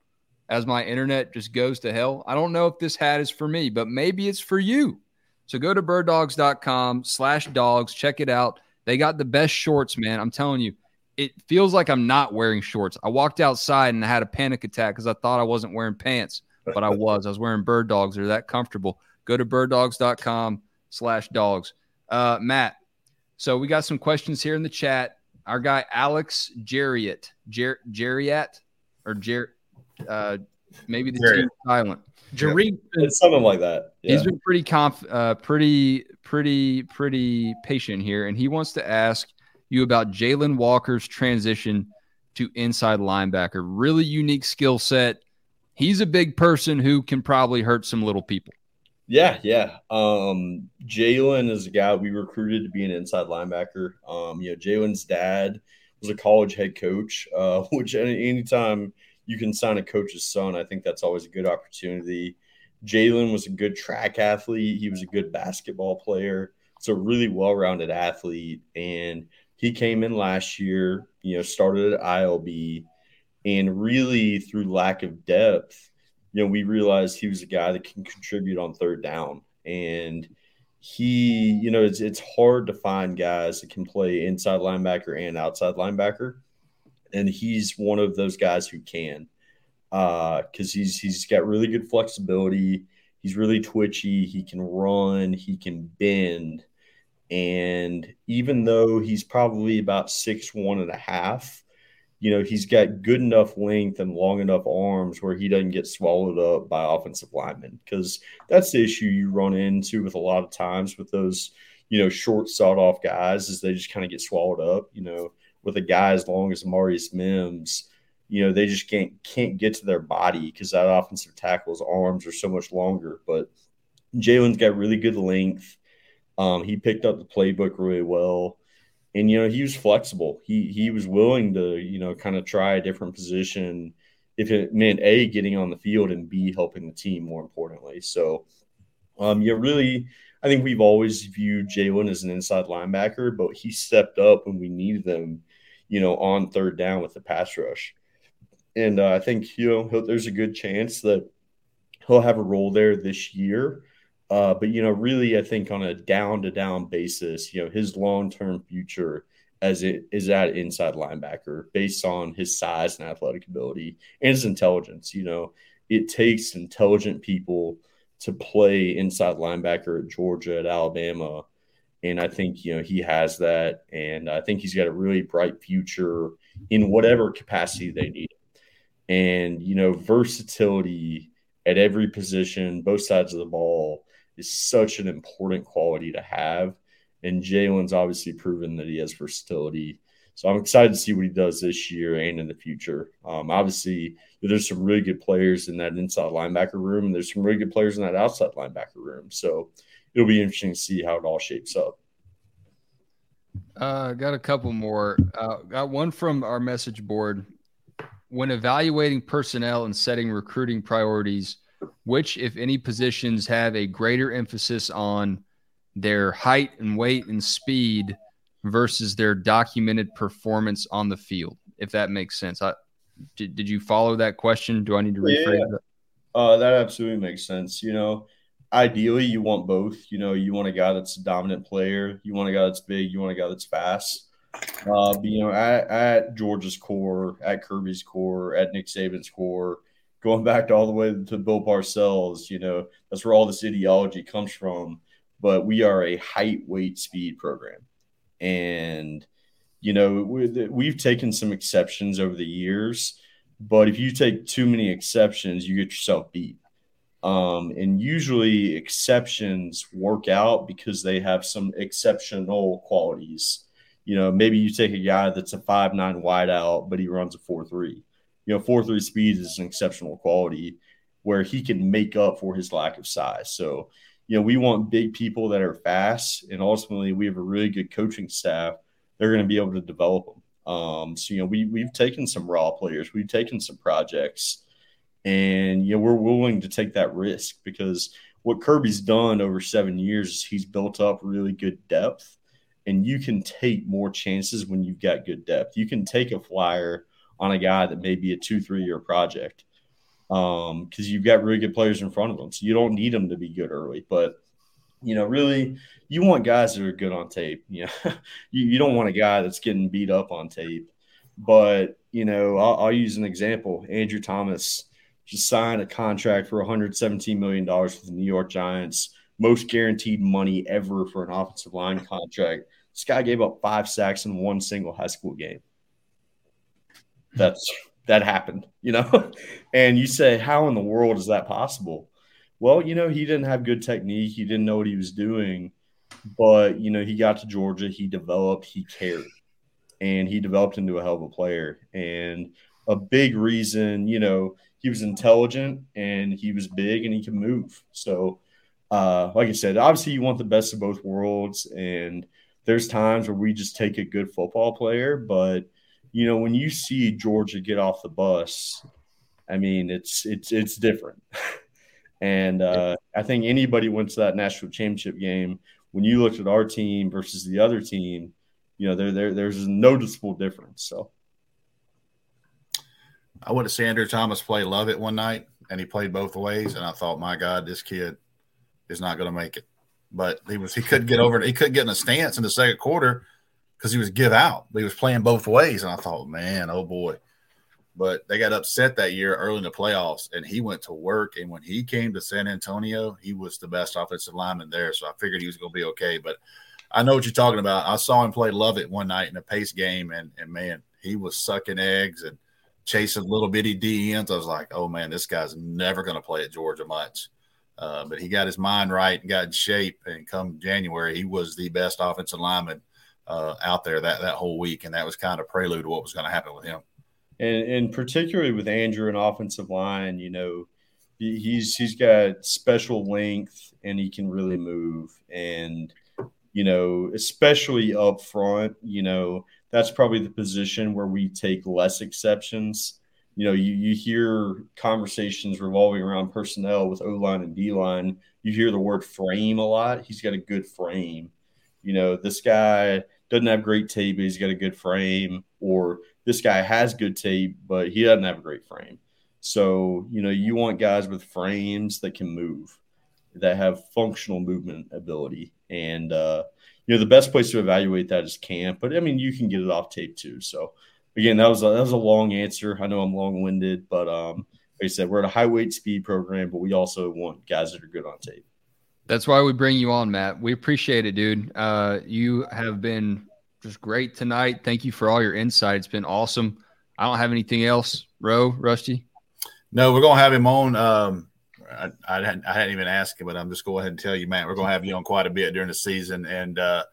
as my internet just goes to hell. I don't know if this hat is for me, but maybe it's for you. So go to birddogs.com slash dogs. Check it out. They got the best shorts, man. I'm telling you, it feels like I'm not wearing shorts. I walked outside and I had a panic attack because I thought I wasn't wearing pants but I was. I was wearing bird dogs. They're that comfortable. Go to birddogs.com slash dogs. Uh, Matt, so we got some questions here in the chat. Our guy Alex Jerriot, Jer- Jerriat, or Jer, uh, maybe the team silent. Jerry, it's something like that. Yeah. He's been pretty conf, uh, pretty, pretty, pretty patient here, and he wants to ask you about Jalen Walker's transition to inside linebacker. Really unique skill set he's a big person who can probably hurt some little people. Yeah, yeah. Um, Jalen is a guy we recruited to be an inside linebacker. Um, you know, Jalen's dad was a college head coach, uh, which any, anytime you can sign a coach's son, I think that's always a good opportunity. Jalen was a good track athlete. He was a good basketball player. It's a really well-rounded athlete, and he came in last year. You know, started at ILB and really, through lack of depth, you know, we realized he was a guy that can contribute on third down. And he, you know, it's it's hard to find guys that can play inside linebacker and outside linebacker. And he's one of those guys who can. Uh, because he's he's got really good flexibility. He's really twitchy. He can run. He can bend. And even though he's probably about six one and a half, you know, he's got good enough length and long enough arms where he doesn't get swallowed up by offensive linemen. Because that's the issue you run into with a lot of times with those, you know, short, sawed off guys is they just kind of get swallowed up. You know, with a guy as long as Marius Mims, you know, they just can't can't get to their body because that offensive tackle's arms are so much longer. But Jalen's got really good length. Um, he picked up the playbook really well, and you know he was flexible. He he was willing to you know kind of try a different position if it meant a getting on the field and b helping the team more importantly. So, um, yeah, really, I think we've always viewed Jalen as an inside linebacker, but he stepped up when we needed them, you know, on third down with the pass rush. And uh, I think you know there's a good chance that he'll have a role there this year. Uh, but you know, really, I think on a down to down basis, you know, his long term future as it is at inside linebacker based on his size and athletic ability and his intelligence. You know, it takes intelligent people to play inside linebacker at Georgia, at Alabama. And I think, you know, he has that. And I think he's got a really bright future in whatever capacity they need. And, you know, versatility at every position, both sides of the ball is such an important quality to have. And Jalen's obviously proven that he has versatility. So I'm excited to see what he does this year and in the future. Um, obviously, there's some really good players in that inside linebacker room, and there's some really good players in that outside linebacker room. So it'll be interesting to see how it all shapes up. Uh, got a couple more. Uh, got one from our message board. When evaluating personnel and setting recruiting priorities, which, if any, positions have a greater emphasis on their height and weight and speed versus their documented performance on the field? If that makes sense. I, did, did you follow that question? Do I need to rephrase yeah. that? Uh, that absolutely makes sense. You know, ideally, you want both. You know, you want a guy that's a dominant player, you want a guy that's big, you want a guy that's fast. Uh, but, you know, at, at Georgia's core, at Kirby's core, at Nick Saban's core, going back to all the way to Bill Parcells, you know, that's where all this ideology comes from. But we are a height, weight, speed program. And, you know, we've taken some exceptions over the years, but if you take too many exceptions, you get yourself beat. Um, and usually exceptions work out because they have some exceptional qualities. You know, maybe you take a guy that's a five nine wideout, but he runs a four three you know, four three speed is an exceptional quality where he can make up for his lack of size. So, you know, we want big people that are fast, and ultimately, we have a really good coaching staff. They're going to be able to develop them. Um, so, you know, we we've taken some raw players, we've taken some projects, and you know, we're willing to take that risk because what Kirby's done over seven years, he's built up really good depth, and you can take more chances when you've got good depth. You can take a flyer on a guy that may be a two, three year project because um, you've got really good players in front of them. So you don't need them to be good early. But, you know, really, you want guys that are good on tape. You know, you, you don't want a guy that's getting beat up on tape. But, you know, I'll, I'll use an example. Andrew Thomas just signed a contract for $117 million with the New York Giants, most guaranteed money ever for an offensive line contract. This guy gave up five sacks in one single high school game that's that happened, you know? and you say, how in the world is that possible? Well, you know, he didn't have good technique. He didn't know what he was doing. But, you know, he got to Georgia, he developed, he cared, and he developed into a hell of a player. And a big reason, you know, he was intelligent and he was big and he could move. So, uh, like I said, obviously you want the best of both worlds. And there's times where we just take a good football player, but you know, when you see Georgia get off the bus, I mean, it's it's it's different. and uh, I think anybody went to that national championship game. When you looked at our team versus the other team, you know, there there there's a noticeable difference. So. I went to Sandra Thomas play Lovett one night, and he played both ways, and I thought, my God, this kid is not going to make it. But he was he couldn't get over. He couldn't get in a stance in the second quarter because he was give out. He was playing both ways, and I thought, man, oh boy. But they got upset that year early in the playoffs, and he went to work. And when he came to San Antonio, he was the best offensive lineman there. So I figured he was going to be okay. But I know what you're talking about. I saw him play Lovett one night in a pace game, and and man, he was sucking eggs and chasing little bitty D ends. I was like, oh man, this guy's never going to play at Georgia much. Uh, but he got his mind right and got in shape. And come January, he was the best offensive lineman uh, out there that that whole week, and that was kind of prelude to what was going to happen with him. And, and particularly with Andrew and offensive line, you know, he's he's got special length and he can really move. And you know, especially up front, you know, that's probably the position where we take less exceptions. You know, you, you hear conversations revolving around personnel with O line and D line. You hear the word frame a lot. He's got a good frame. You know, this guy doesn't have great tape, but he's got a good frame, or this guy has good tape, but he doesn't have a great frame. So, you know, you want guys with frames that can move, that have functional movement ability. And, uh, you know, the best place to evaluate that is camp, but I mean, you can get it off tape too. So, again, that was a, that was a long answer. I know I'm long winded, but um, like I said, we're at a high weight speed program, but we also want guys that are good on tape. That's why we bring you on, Matt. We appreciate it, dude. Uh, you have been just great tonight. Thank you for all your insight. It's been awesome. I don't have anything else. Roe, Rusty. No, we're gonna have him on. Um, I, I, hadn't, I hadn't even asked him, but I'm just going ahead and tell you, Matt. We're gonna have you on quite a bit during the season, and uh,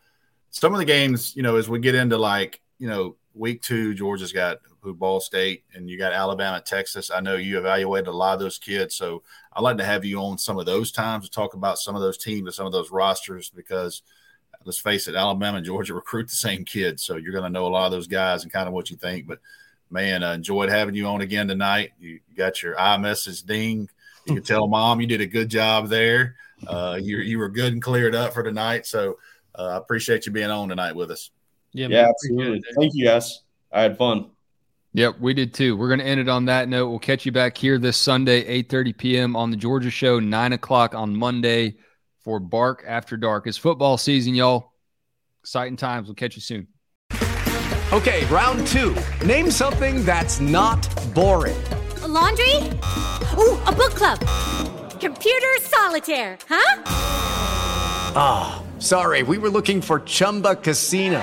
some of the games, you know, as we get into like, you know, week two, Georgia's got who Ball State, and you got Alabama, Texas. I know you evaluated a lot of those kids, so I'd like to have you on some of those times to talk about some of those teams and some of those rosters because let's face it, Alabama and Georgia recruit the same kids, so you're going to know a lot of those guys and kind of what you think. But man, I enjoyed having you on again tonight. You got your iMessage ding. You can tell mom you did a good job there. Uh, you you were good and cleared up for tonight. So uh, I appreciate you being on tonight with us. Yeah, yeah absolutely. Thank you, guys. I had fun. Yep, we did too. We're going to end it on that note. We'll catch you back here this Sunday, 8.30 p.m. on the Georgia Show, 9 o'clock on Monday for Bark After Dark. It's football season, y'all. Exciting times. We'll catch you soon. Okay, round two. Name something that's not boring. A laundry? Ooh, a book club. Computer solitaire, huh? Ah, oh, sorry. We were looking for Chumba Casino.